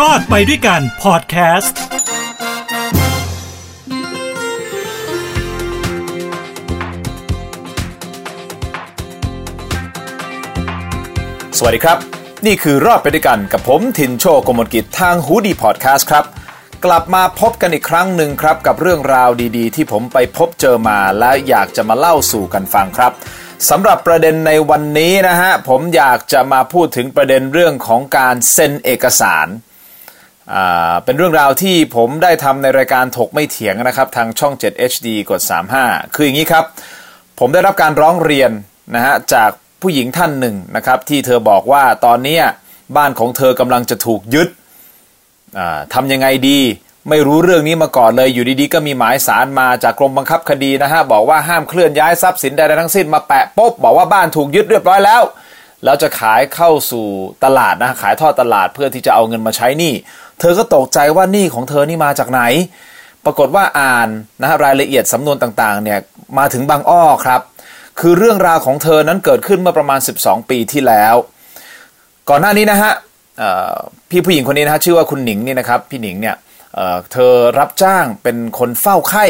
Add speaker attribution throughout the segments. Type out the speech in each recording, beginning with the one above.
Speaker 1: รอดไปด้วยกันพอดแคสต์
Speaker 2: สวัสดีครับ นี่คือรอดไปด้วยกันกับผมทินโชกมลกิจทางฮูดีพอดแคสต์ครับ กลับมาพบกันอีกครั้งหนึ่งครับ กับเรื่องราวดีๆ ที่ผมไปพบเจอมาและอยากจะมาเล่าสู่กันฟังครับสำหรับประเด็นในวันนี้นะฮะผมอยากจะมาพูดถึงประเด็นเรื่องของการเซ็นเอกสาร เป็นเรื่องราวที่ผมได้ทำในรายการถกไม่เถียงนะครับ ทางช่อง 7 HD กด 35 คืออย่างนี้ครับ ผมได้รับการร้องเรียนนะฮะจากผู้หญิงท่านหนึ่งนะครับ ที่เธอบอกว่าตอนนี้บ้านของเธอกำลังจะถูกยึดทำยังไงดี ไม่รู้เรื่องนี้มาก่อนเลยอยู่ดีๆ ก็มีหมายสารมาจากกรมบังคับคดีนะฮะบอกว่าห้ามเคลื่อนย้ายทรัพย์สินใดๆทั้งสิ้นมาแปะปุ๊บบอกว่าบ้านถูกยึดเรียบร้อยแล้ว แล้วจะขายเข้าสู่ตลาดนะขายทอดตลาดเพื่อที่จะเอาเงินมาใช้หนี้ เธอก็ตกใจว่าหนี้ของเธอนี่มาจากไหน ปรากฏว่าอ่านนะฮะรายละเอียดสำนวนต่างๆเนี่ยมาถึงบางอ้อครับ คือเรื่องราวของเธอนั้นเกิดขึ้นเมื่อประมาณ 12 ปีที่แล้ว ก่อนหน้านี้นะฮะพี่ผู้หญิงคนนี้นะฮะชื่อว่าคุณหนิงนี่นะครับพี่หนิงเนี่ยเธอรับจ้างเป็นคนเฝ้าไข้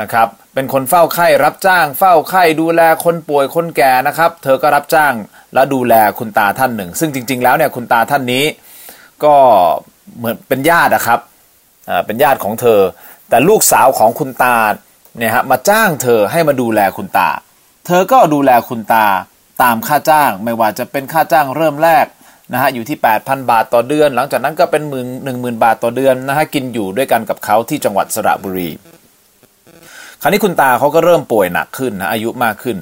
Speaker 2: นะครับ เป็นคนเฝ้าไข้รับจ้าง เฝ้าไข้ดูแลคนป่วยคนแก่นะครับ เธอก็รับจ้างและดูแลคุณตาท่านหนึ่ง ซึ่งจริง ๆ แล้วเนี่ยคุณตาท่านนี้ ก็เหมือนเป็นญาตินะครับเป็นญาติของเธอ แต่ลูกสาวของคุณตาเนี่ยฮะมาจ้างเธอให้มาดูแลคุณตา เธอก็ดูแลคุณตาตามค่าจ้าง ไม่ว่าจะเป็นค่าจ้างเริ่มแรกนะฮะอยู่ที่ 8,000 บาทต่อเดือน หลังจากนั้นก็เป็นหมื่นหนึ่งหมื่นบาทต่อเดือนนะฮะกินอยู่ด้วยกันกับเขาที่จังหวัดสระบุรี คราวนี้คุณตาเขาก็เริ่มป่วยหนักขึ้นนะอายุมากขึ้น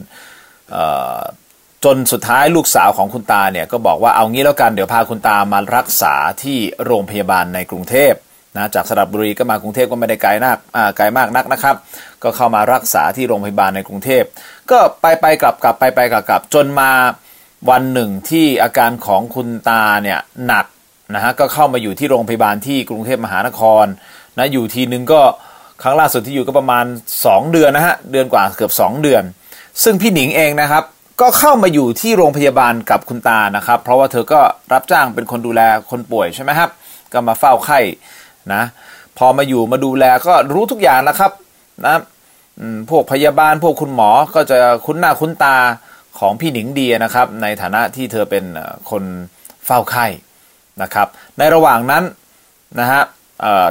Speaker 2: จนสุดท้ายลูกสาวของคุณตาเนี่ยก็บอกว่าเอางี้แล้วกันเดี๋ยวพาคุณตามารักษาที่โรงพยาบาลในกรุงเทพนะจากสระบุรีก็มากรุงเทพก็ไม่ได้ไกลนักไกลมากนักนะครับ ก็เข้ามารักษาที่โรงพยาบาลในกรุงเทพ ก็ไปไปกลับกลับไปไปกลับกลับจนมาวันหนึ่งที่อาการของคุณตาเนี่ยหนักนะฮะก็เข้ามาอยู่ที่โรงพยาบาลที่กรุงเทพมหานครนะอยู่ทีนึงก็ ครั้งล่าสุดที่อยู่ก็ประมาณ 2 เดือนนะฮะเดือนกว่าเกือบ 2 เดือน ซึ่งพี่หนิงเองนะครับ ก็เข้ามาอยู่ที่โรงพยาบาลกับคุณตานะครับ เพราะว่าเธอก็รับจ้างเป็นคนดูแลคนป่วยใช่ไหมครับ ก็มาเฝ้าไข้นะพอมาอยู่มาดูแลก็รู้ทุกอย่างแล้วครับนะพวกพยาบาลพวกคุณหมอก็จะคุ้นหน้าคุ้นตาของพี่หนิงดีนะครับ ในฐานะที่เธอเป็นคนเฝ้าไข้นะครับ ในระหว่างนั้นนะฮะ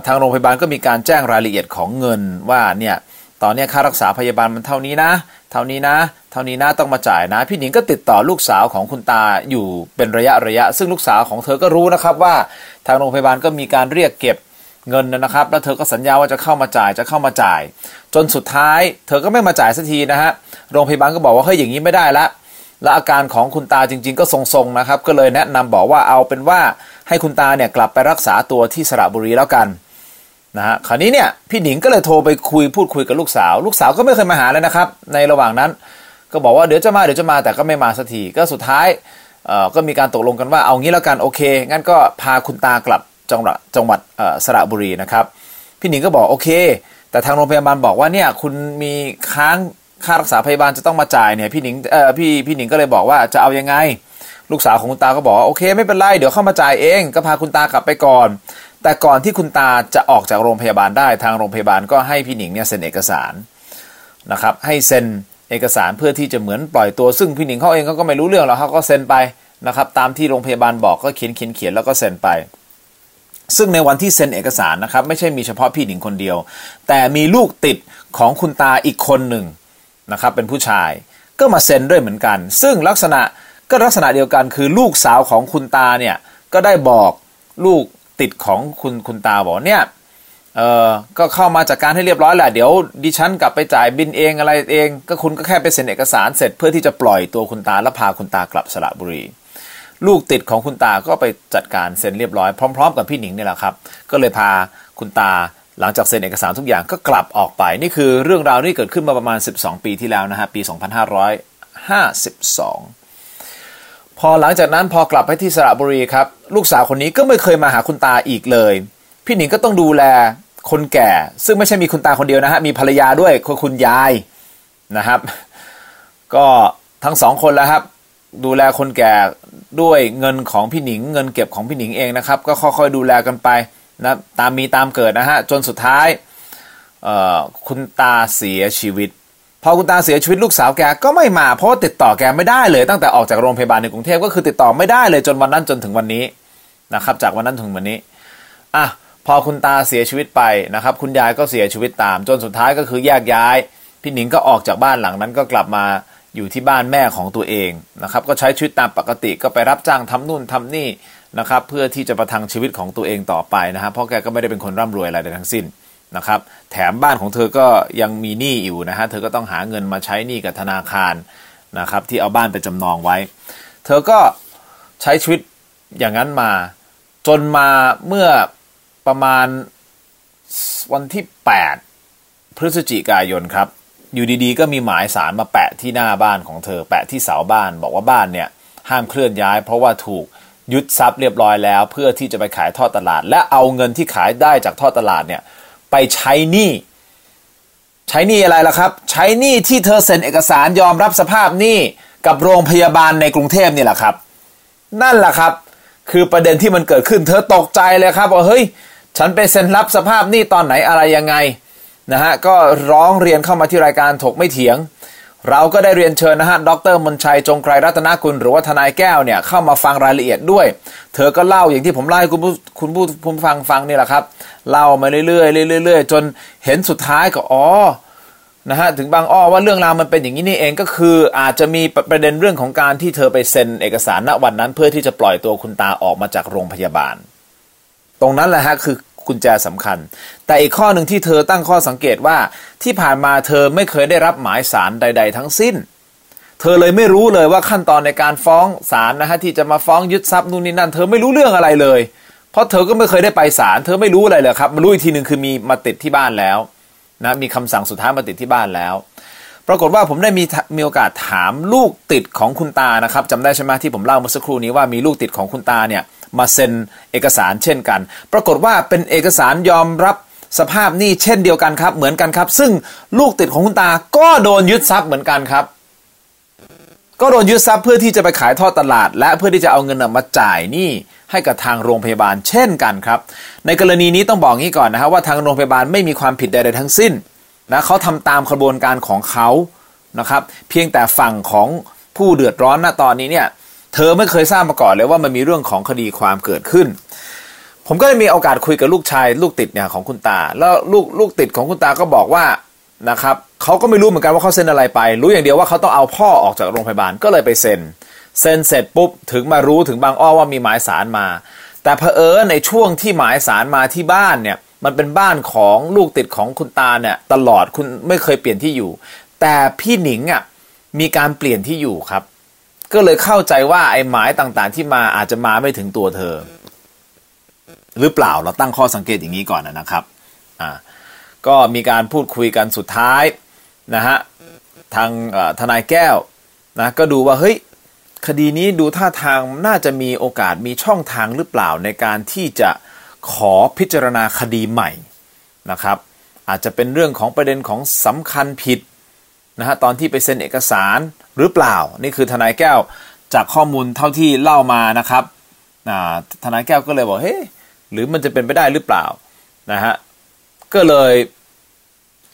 Speaker 2: ทางโรงพยาบาลก็มีการแจ้งรายละเอียดของเงินว่าเนี่ยตอนนี้ค่ารักษาพยาบาลมันเท่านี้นะ เท่านี้นะ เท่านี้นะต้องมาจ่ายนะ พี่หนิงก็ติดต่อลูกสาวของคุณตาอยู่เป็นระยะระยะ ซึ่งลูกสาวของเธอก็รู้นะครับว่าทางโรงพยาบาลก็มีการเรียกเก็บเงินนะครับ แล้วเธอก็สัญญาว่าจะเข้ามาจ่ายจะเข้ามาจ่าย จนสุดท้าย เธอก็ไม่มาจ่ายสักทีนะฮะโรงพยาบาลก็บอกว่าเฮ้ยอย่างนี้ไม่ได้ละ และอาการของคุณตาจริง ๆ ก็ทรงๆนะครับ ก็เลยแนะนำบอกว่าเอาเป็นว่าให้คุณตาเนี่ยกลับไปรักษาตัวที่สระบุรีแล้วกันนะฮะคราวนี้เนี่ยพี่หนิงก็เลยโทรไปคุยพูดคุยกับลูกสาว ลูกสาวก็ไม่เคยมาหาเลยนะครับ ในระหว่างนั้น ก็บอกว่าเดี๋ยวจะมาเดี๋ยวจะมาแต่ก็ไม่มาสักทีก็สุดท้ายเอ่อก็มีการตกลงกันว่าเอางี้แล้วกันโอเค งั้นก็พาคุณตากลับจังหวัดจังหวัดสระบุรีนะครับ พี่หนิงก็บอกโอเค แต่ทางโรงพยาบาลบอกว่าเนี่ยคุณมีค้าง ค่ารักษาพยาบาลจะต้องมาจ่ายเนี่ยพี่หนิงเออพี่พี่หนิงก็เลยบอกว่าจะเอายังไง ลูกสาวของคุณตาก็บอกว่าโอเค ไม่เป็นไรเดี๋ยวเข้ามาจ่ายเอง ก็พาคุณตากลับไปก่อน แต่ก่อนที่คุณตาจะออกจากโรงพยาบาลได้ทางโรงพยาบาลก็ให้พี่หนิงเนี่ยเซ็นเอกสารนะครับให้เซ็นเอกสารเพื่อที่จะเหมือนปล่อยตัวซึ่งพี่หนิงเขาเองเขาก็ไม่รู้เรื่องหรอกเขาก็เซ็นไปนะครับตามที่โรงพยาบาลบอกก็เขียนเขียนเขียนแล้วก็เซ็นไป ซึ่งในวันที่เซ็นเอกสารนะครับไม่ใช่มีเฉพาะพี่หนิงคนเดียว แต่มีลูกติดของคุณตาอีกคนหนึ่ง นะครับเป็นผู้ชาย ก็มาเซ็นด้วยเหมือนกัน ซึ่งลักษณะก็ลักษณะเดียวกันคือลูกสาวของคุณตาเนี่ยก็ได้บอกลูกติดของคุณคุณตาบอกเนี่ยเออก็เข้ามาจากการให้เรียบร้อยแหละเดี๋ยวดิฉันกลับไปจ่ายบินเองอะไรเอง ก็คุณก็แค่ไปเซ็นเอกสารเสร็จเพื่อที่จะปล่อยตัวคุณตาและพาคุณตากลับสระบุรี ลูกติดของคุณตาก็ไปจัดการเซ็นเรียบร้อยพร้อม ๆ กับพี่หนิงนี่แหละครับ ก็เลยพาคุณตา หลังจากเซ็นเอกสารทุกอย่างก็กลับออกไป นี่คือเรื่องราวที่เกิดขึ้นมาประมาณ 12 ปีที่แล้วนะฮะปี 2552 พอหลังจากนั้นพอกลับไปที่สระบุรีครับ ลูกสาวคนนี้ก็ไม่เคยมาหาคุณตาอีกเลย พี่หนิงก็ต้องดูแลคนแก่ ซึ่งไม่ใช่มีคุณตาคนเดียวนะฮะมีภรรยาด้วยคือคุณยายนะครับ ก็ทั้งสองคนแล้วครับ ดูแลคนแก่ด้วยเงินของพี่หนิง เงินเก็บของพี่หนิงเองนะครับ ก็ค่อยๆดูแลกันไป นะตามมีตามเกิดนะฮะจนสุดท้ายคุณตาเสียชีวิต พอคุณตาเสียชีวิตลูกสาวแกก็ไม่มาเพราะติดต่อแกไม่ได้เลย ตั้งแต่ออกจากโรงพยาบาลในกรุงเทพก็คือติดต่อไม่ได้เลยจนวันนั้นจนถึงวันนี้นะครับ จากวันนั้นถึงวันนี้อะพอคุณตาเสียชีวิตไปนะครับ คุณยายก็เสียชีวิตตาม จนสุดท้ายก็คือแยกย้าย พี่หนิงก็ออกจากบ้านหลังนั้นก็กลับมาอยู่ที่บ้านแม่ของตัวเองนะครับ ก็ใช้ชีวิตตามปกติก็ไปรับจ้างทำนู่นทำนี่ นะครับเพื่อที่จะประทังชีวิตของตัวเองต่อไปนะครับเพราะแกก็ไม่ได้เป็นคนร่ำรวยอะไรใดทั้งสิ้นนะครับแถมบ้านของเธอก็ยังมีหนี้อยู่นะฮะเธอก็ต้องหาเงินมาใช้หนี้กับธนาคารนะครับที่เอาบ้านไปจำนองไว้ เธอก็ใช้ชีวิตอย่างนั้นมา จนมาเมื่อประมาณวันที่ 8 พฤศจิกายนครับ อยู่ดีๆ ก็มีหมายสารมาแปะที่หน้าบ้านของเธอ แปะที่เสาบ้าน บอกว่าบ้านเนี่ยห้ามเคลื่อนย้าย เพราะว่าถูก ยึดทรัพย์เรียบร้อยแล้ว เพื่อที่จะไปขายท่อตลาด และเอาเงินที่ขายได้จากท่อตลาดเนี่ยไปใช้หนี้ใช้หนี้อะไรล่ะครับ ใช้หนี้ที่เธอเซ็นเอกสารยอมรับสภาพหนี้กับโรงพยาบาลในกรุงเทพนี่แหละครับ นั่นแหละครับ คือประเด็นที่มันเกิดขึ้นเธอตกใจเลยครับว่าเฮ้ยฉันไปเซ็นรับสภาพหนี้ตอนไหนอะไรยังไงนะฮะก็ร้องเรียนเข้ามาที่รายการถกไม่เถียง เราก็ได้เรียนเชิญนะฮะ ดรมนชัยจงไกรรัตนกุลหรือว่าทนายแก้วเนี่ยเข้ามาฟังรายละเอียดด้วย เธอก็เล่าอย่างที่ผมเล่าให้คุณผู้คุณผู้ผู้ฟังฟังนี่แหละครับ เล่ามาเรื่อยๆเรื่อยๆจนเห็นสุดท้ายก็อ๋อนะฮะถึงบางอ้อว่าเรื่องราวมันเป็นอย่างนี้นี่เองก็คืออาจจะมีประเด็นเรื่องของการที่เธอไปเซ็นเอกสารณวันนั้น เพื่อที่จะปล่อยตัวคุณตาออกมาจากโรงพยาบาล ตรงนั้นแหละฮะคือ กุญแจสำคัญ แต่อีกข้อหนึ่งที่เธอตั้งข้อสังเกตว่าที่ผ่านมาเธอไม่เคยได้รับหมายสารใด ๆ ทั้งสิ้น เธอเลยไม่รู้เลยว่าขั้นตอนในการฟ้องศาลนะฮะที่จะมาฟ้องยึดทรัพย์นู่นนี่นั่น เธอไม่รู้เรื่องอะไรเลย เพราะเธอก็ไม่เคยได้ไปศาลเธอไม่รู้อะไรเลยครับมารู้อีกทีหนึ่งคือมีมาติดที่บ้านแล้วนะมีคำสั่งสุดท้ายมาติดที่บ้านแล้ว ปรากฏว่าผมได้มีมีโอกาสถามลูกติดของคุณตานะครับจำได้ใช่ไหมที่ผมเล่าเมื่อสักครู่นี้ว่ามีลูกติดของคุณตาเนี่ย มาเซ็นเอกสารเช่นกัน ปรากฏว่าเป็นเอกสารยอมรับสภาพหนี้เช่นเดียวกันครับ เหมือนกันครับ ซึ่งลูกติดของคุณตาก็โดนยึดทรัพย์เหมือนกันครับ ก็โดนยึดทรัพย์เพื่อที่จะไปขายทอดตลาด และเพื่อที่จะเอาเงินมาจ่ายหนี้ให้กับทางโรงพยาบาลเช่นกันครับ ในกรณีนี้ต้องบอกงี้ก่อนนะครับว่าทางโรงพยาบาลไม่มีความผิดใดๆทั้งสิ้นนะเขาทำตามกระบวนการของเขานะครับ เพียงแต่ฝั่งของผู้เดือดร้อนณตอนนี้เนี่ย เธอไม่เคยทราบมาก่อนเลยว่ามันมีเรื่องของคดีความเกิดขึ้น ผมก็ได้มีโอกาสคุยกับลูกชาย ลูกติดเนี่ยของคุณตา แล้วลูกลูกติดของคุณตาก็บอกว่านะครับเขาก็ไม่รู้เหมือนกันว่าเขาเซ็นอะไรไป รู้อย่างเดียวว่าเขาต้องเอาพ่อออกจากโรงพยาบาลก็เลยไปเซ็นเซ็นเสร็จปุ๊บถึงมารู้ถึงบางอ้อว่ามีหมายสารมา แต่เผอิญในช่วงที่หมายสารมาที่บ้านเนี่ยมันเป็นบ้านของลูกติดของคุณตาเนี่ยตลอดคุณไม่เคยเปลี่ยนที่อยู่ แต่พี่หนิงอะมีการเปลี่ยนที่อยู่ครับ ก็เลยเข้าใจว่าไอ้หมายต่างๆ ที่มาอาจจะมาไม่ถึงตัวเธอ หรือเปล่าเราตั้งข้อสังเกตอย่างนี้ก่อนนะครับอ่าก็มีการพูดคุยกันสุดท้ายนะฮะทางทนายแก้วนะก็ดูว่าเฮ้ยคดีนี้ดูท่าทางน่าจะมีโอกาสมีช่องทางหรือเปล่าในการที่จะขอพิจารณาคดีใหม่นะครับ อาจจะเป็นเรื่องของประเด็นของสำคัญผิด นะฮะตอนที่ไปเซ็นเอกสารหรือเปล่า นี่คือทนายแก้วจากข้อมูลเท่าที่เล่ามานะครับทนายแก้วก็เลยบอกเฮ้ยหรือมันจะเป็นไปได้หรือเปล่านะฮะก็เลย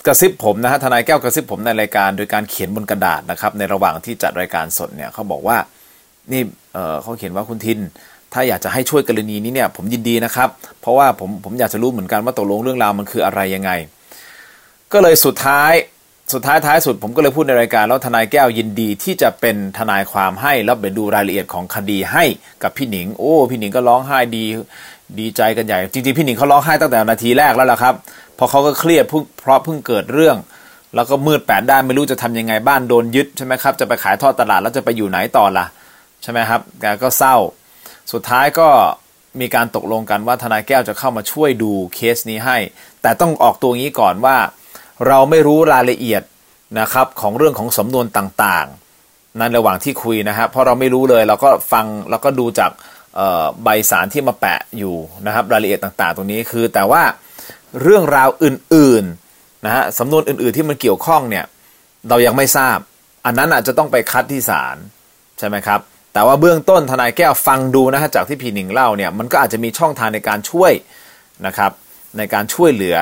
Speaker 2: กระซิบผมนะฮะทนายแก้วกระซิบผมในรายการ โดยการเขียนบนกระดาษนะครับ ในระหว่างที่จัดรายการสดเนี่ยเขาบอกว่านี่เเขาเขียนว่าคุณทิน ถ้าอยากจะให้ช่วยกรณีนี้เนี่ยผมยินดีนะครับ เพราะว่าผมผมอยากจะรู้เหมือนกันว่าตกลงเรื่องราวมันคืออะไรยังไง ก็เลยสุดท้าย สุดท้ายท้ายสุดผมก็เลยพูดในรายการแล้วทนายแก้วยินดีที่จะเป็นทนายความให้แล้วไปดูรายละเอียดของคดีให้กับพี่หนิง โอ้ พี่หนิงก็ร้องไห้ดีดีใจกันใหญ่ จริงๆพี่หนิงเขาร้องไห้ตั้งแต่นาทีแรกแล้วล่ะครับพอเขาก็เครียดเพราะเพิ่งเกิดเรื่อง แล้วก็มืดแปดด้านไม่รู้จะทำยังไงบ้านโดนยึดใช่ไหมครับจะไปขายทอดตลาดแล้วจะไปอยู่ไหนต่อล่ะใช่ไหมครับแกก็เศร้า สุดท้ายก็มีการตกลงกันว่าทนายแก้วจะเข้ามาช่วยดูเคสนี้ให้ แต่ต้องออกตัวงี้ก่อนว่า เราไม่รู้รายละเอียดนะครับของเรื่องของสำนวนต่างๆ นั่นระหว่างที่คุยนะครับเพราะเราไม่รู้เลยเราก็ฟังเราก็ดูจากใบสารที่มาแปะอยู่นะครับรายละเอียดต่างๆ ตรงนี้คือ แต่ว่าเรื่องราวอื่นๆนะฮะสำนวนอื่นๆที่มันเกี่ยวข้องเนี่ยเรายังไม่ทราบ อันนั้นอาจจะต้องไปคัดที่ศาลใช่ไหมครับแต่ว่าเบื้องต้นทนายแก้วฟังดูนะฮะจากที่พี่หนิงเล่าเนี่ยมันก็อาจจะมีช่องทางในการช่วยนะครับในการช่วยเหลือ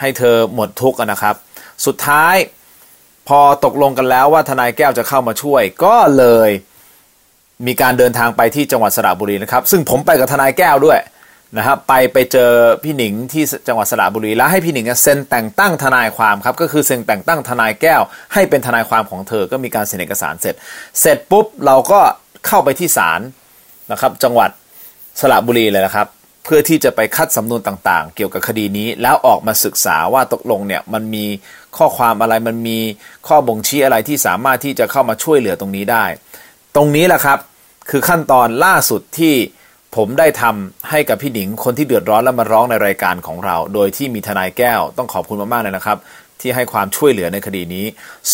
Speaker 2: ให้เธอหมดทุกข์นะครับ สุดท้ายพอตกลงกันแล้วว่าทนายแก้วจะเข้ามาช่วย ก็เลยมีการเดินทางไปที่จังหวัดสระบุรีนะครับ ซึ่งผมไปกับทนายแก้วด้วยนะครับไปไปเจอพี่หนิงที่จังหวัดสระบุรีแล้วให้พี่หนิงเซ็นแต่งตั้งทนายความครับก็คือเซ็นแต่งตั้งทนายแก้ว ให้เป็นทนายความของเธอก็มีการเซ็นเอกสารเสร็จ เสร็จปุ๊บเราก็เข้าไปที่ศาลนะครับ จังหวัดสระบุรีเลยนะครับ เพื่อที่จะไปคัดสำนวนต่างๆ เกี่ยวกับคดีนี้ แล้วออกมาศึกษาว่าตกลงเนี่ยมันมีข้อความอะไรมันมีข้อบ่งชี้อะไรที่สามารถที่จะเข้ามาช่วยเหลือตรงนี้ได้ ตรงนี้แหละครับ คือขั้นตอนล่าสุดที่ผมได้ทำให้กับพี่หนิงคนที่เดือดร้อนแล้วมาร้องในรายการของเรา โดยที่มีทนายแก้ว ต้องขอบคุณมากๆเลยนะครับ ที่ให้ความช่วยเหลือในคดีนี้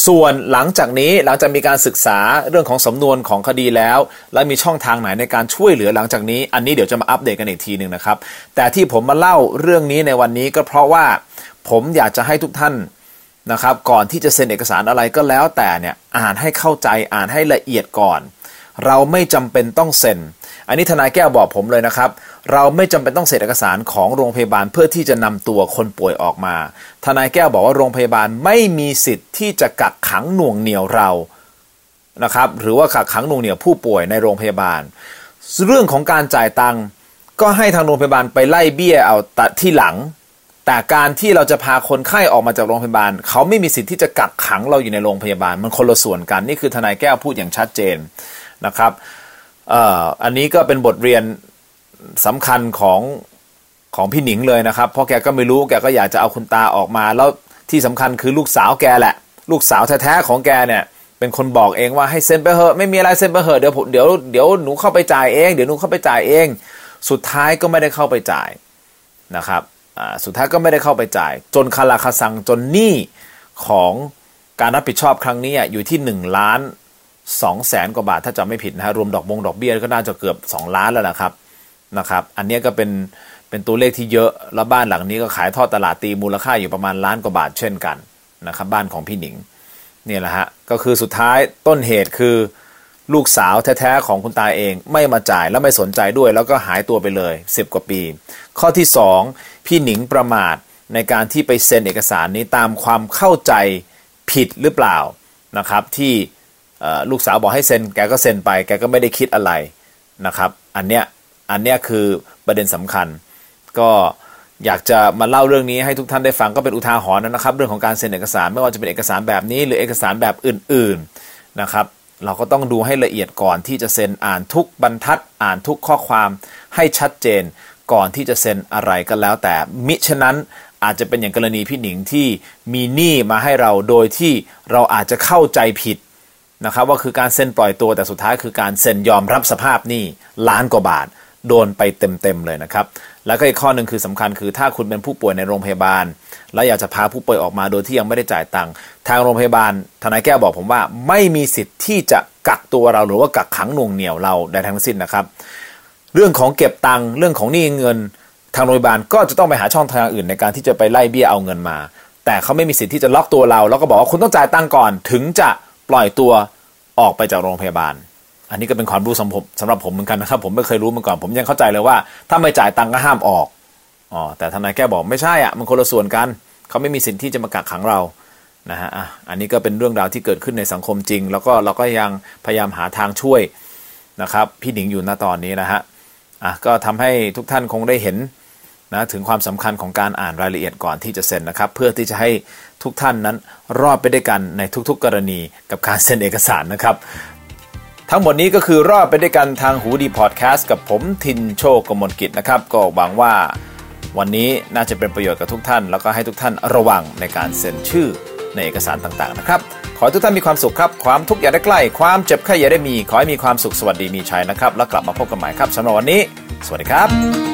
Speaker 2: ส่วนหลังจากนี้หลังจากมีการศึกษาเรื่องของสำนวนของคดีแล้ว และมีช่องทางไหนในการช่วยเหลือหลังจากนี้ อันนี้เดี๋ยวจะมาอัปเดตกันอีกทีหนึ่งนะครับ แต่ที่ผมมาเล่าเรื่องนี้ในวันนี้ก็เพราะว่าผมอยากจะให้ทุกท่านนะครับ ก่อนที่จะเซ็นเอกสารอะไรก็แล้วแต่เนี่ยอ่านให้เข้าใจอ่านให้ละเอียดก่อน เราไม่จำเป็นต้องเซ็น อันนี้ทนายแก้วบอกผมเลยนะครับ เราไม่จำเป็นต้องเซ็นเอกสารของโรงพยาบาลเพื่อที่จะนำตัวคนป่วยออกมา ทนายแก้วบอกว่าโรงพยาบาลไม่มีสิทธิ์ที่จะกักขังหน่วงเหนี่ยวเรานะครับหรือว่ากักขังหน่วงเหนี่ยวผู้ป่วยในโรงพยาบาล เรื่องของการจ่ายตังค์ก็ให้ทางโรงพยาบาลไปไล่เบี้ยเอาตัดที่หลัง แต่การที่เราจะพาคนไข้ออกมาจากโรงพยาบาล เขาไม่มีสิทธิ์ที่จะกักขังเราอยู่ในโรงพยาบาล มันคนละส่วนกันนี่คือทนายแก้วพูดอย่างชัดเจนนะครับอันนี้ก็เป็นบทเรียน สำคัญของของพี่หนิงเลยนะครับ เพราะแกก็ไม่รู้แกก็อยากจะเอาคุณตาออกมา แล้วที่สำคัญคือลูกสาวแกแหละ ลูกสาวแท้ๆของแกเนี่ย เป็นคนบอกเองว่าให้เซ็นไปเหอะไม่มีอะไรเซ็นไปเหอะเดี๋ยวเดี๋ยวเดี๋ยวหนูเข้าไปจ่ายเองเดี๋ยวหนูเข้าไปจ่ายเอง สุดท้ายก็ไม่ได้เข้าไปจ่ายนะครับสุดท้ายก็ไม่ได้เข้าไปจ่าย จนคาราคาซังจนหนี้ของการรับผิดชอบครั้งนี้อยู่ที่1ล้าน2แสนกว่าบาทถ้าจำไม่ผิดนะฮะรวมดอกบงดอกเบี้ยก็น่าจะเกือบ 2 ล้านแล้วนะครับ นะครับ อันนี้ก็เป็นเป็นตัวเลขที่เยอะ แล้วบ้านหลังนี้ก็ขายทอดตลาดตีมูลค่าอยู่ประมาณล้านกว่าบาทเช่นกันนะครับ บ้านของพี่หนิงนี่แหละฮะก็คือสุดท้ายต้นเหตุคือลูกสาวแท้ๆของคุณตาเองไม่มาจ่ายแล้วไม่สนใจด้วย แล้วก็หายตัวไปเลย 10 กว่าปี ข้อที่ 2 พี่หนิงประมาทในการที่ไปเซ็นเอกสารนี้ตามความเข้าใจผิดหรือเปล่านะครับ ที่ลูกสาวบอกให้เซ็นแกก็เซ็นไป แกก็ไม่ได้คิดอะไรนะครับ อันเนี้ย อันเนี้ยคือประเด็นสำคัญ ก็อยากจะมาเล่าเรื่องนี้ให้ทุกท่านได้ฟังก็เป็นอุทาหรณ์นะครับ เรื่องของการเซ็นเอกสารไม่ว่าจะเป็นเอกสารแบบนี้ หรือเอกสารแบบอื่นๆนะครับเราก็ต้องดูให้ละเอียดก่อนที่จะเซ็นอ่านทุกบรรทัดอ่านทุกข้อความให้ชัดเจน ก่อนที่จะเซ็นอะไรก็แล้ว แต่มิฉะนั้นอาจจะเป็นอย่างกรณีพี่หนิงที่มีหนี้มาให้เราโดยที่เราอาจจะเข้าใจผิดนะครับว่าคือการเซ็นปล่อยตัวแต่สุดท้ายคือการเซ็นยอมรับสภาพหนี้ล้านกว่าบาท โดนไปเต็มๆเลยนะครับ แล้วก็อีกข้อหนึ่งคือสำคัญคือถ้าคุณเป็นผู้ป่วยในโรงพยาบาล แล้วอยากจะพาผู้ป่วยออกมาโดยที่ยังไม่ได้จ่ายตังค์ทางโรงพยาบาลทนายแก้วบอกผมว่า ไม่มีสิทธิ์ที่จะกักตัวเราหรือว่ากักขังหน่วงเหนี่ยวเราใดทั้งสิ้นนะครับ เรื่องของเก็บตังค์เรื่องของหนี้เงิน ทางโรงพยาบาลก็จะต้องไปหาช่องทางอื่นในการที่จะไปไล่เบี้ยเอาเงินมา แต่เขาไม่มีสิทธิ์ที่จะล็อกตัวเรา แล้วก็บอกว่าคุณต้องจ่ายตังค์ก่อนถึงจะปล่อยตัวออกไปจากโรงพยาบาล อันนี้ก็เป็นความรู้สำหรับสำหรับผมเหมือนกันนะครับ ผมไม่เคยรู้มาก่อน ผมยังเข้าใจเลยว่า ถ้าไม่จ่ายตังก็ห้ามออกอ๋อแต่ทนายแก้บอกไม่ใช่อะมันคนละส่วนกัน เขาไม่มีสิทธิ์ที่จะมากักขังเรานะฮะอะอันนี้ก็เป็นเรื่องราวที่เกิดขึ้นในสังคมจริง แล้วก็เราก็ยังพยายามหาทางช่วยนะครับพี่หนิงอยู่ณตอนนี้นะฮะอะก็ทำให้ทุกท่านคงได้เห็นนะถึงความสำคัญของการอ่านรายละเอียดก่อนที่จะเซ็นนะครับ เพื่อที่จะให้ทุกท่านนั้นรอดไปได้วยกันในทุกๆกรณีกับการเซ็นเอกสารนะครับ ทั้งหมดนี้ก็คือรอบไปด้วยกันทางหูดีพอดแคสต์กับผมทินโชคกมลกิจนะครับ ก็หวังว่าวันนี้น่าจะเป็นประโยชน์กับทุกท่าน แล้วก็ให้ทุกท่านระวังในการเซ็นชื่อในเอกสารต่างๆนะครับ ขอให้ทุกท่านมีความสุขครับ ความทุกข์อย่าได้ใกล้ ความเจ็บไข้อย่าได้มี ขอให้มีความสุขสวัสดีมีชัยนะครับ แล้วกลับมาพบกันใหม่ครับสำหรับวันนี้ สวัสดีครับ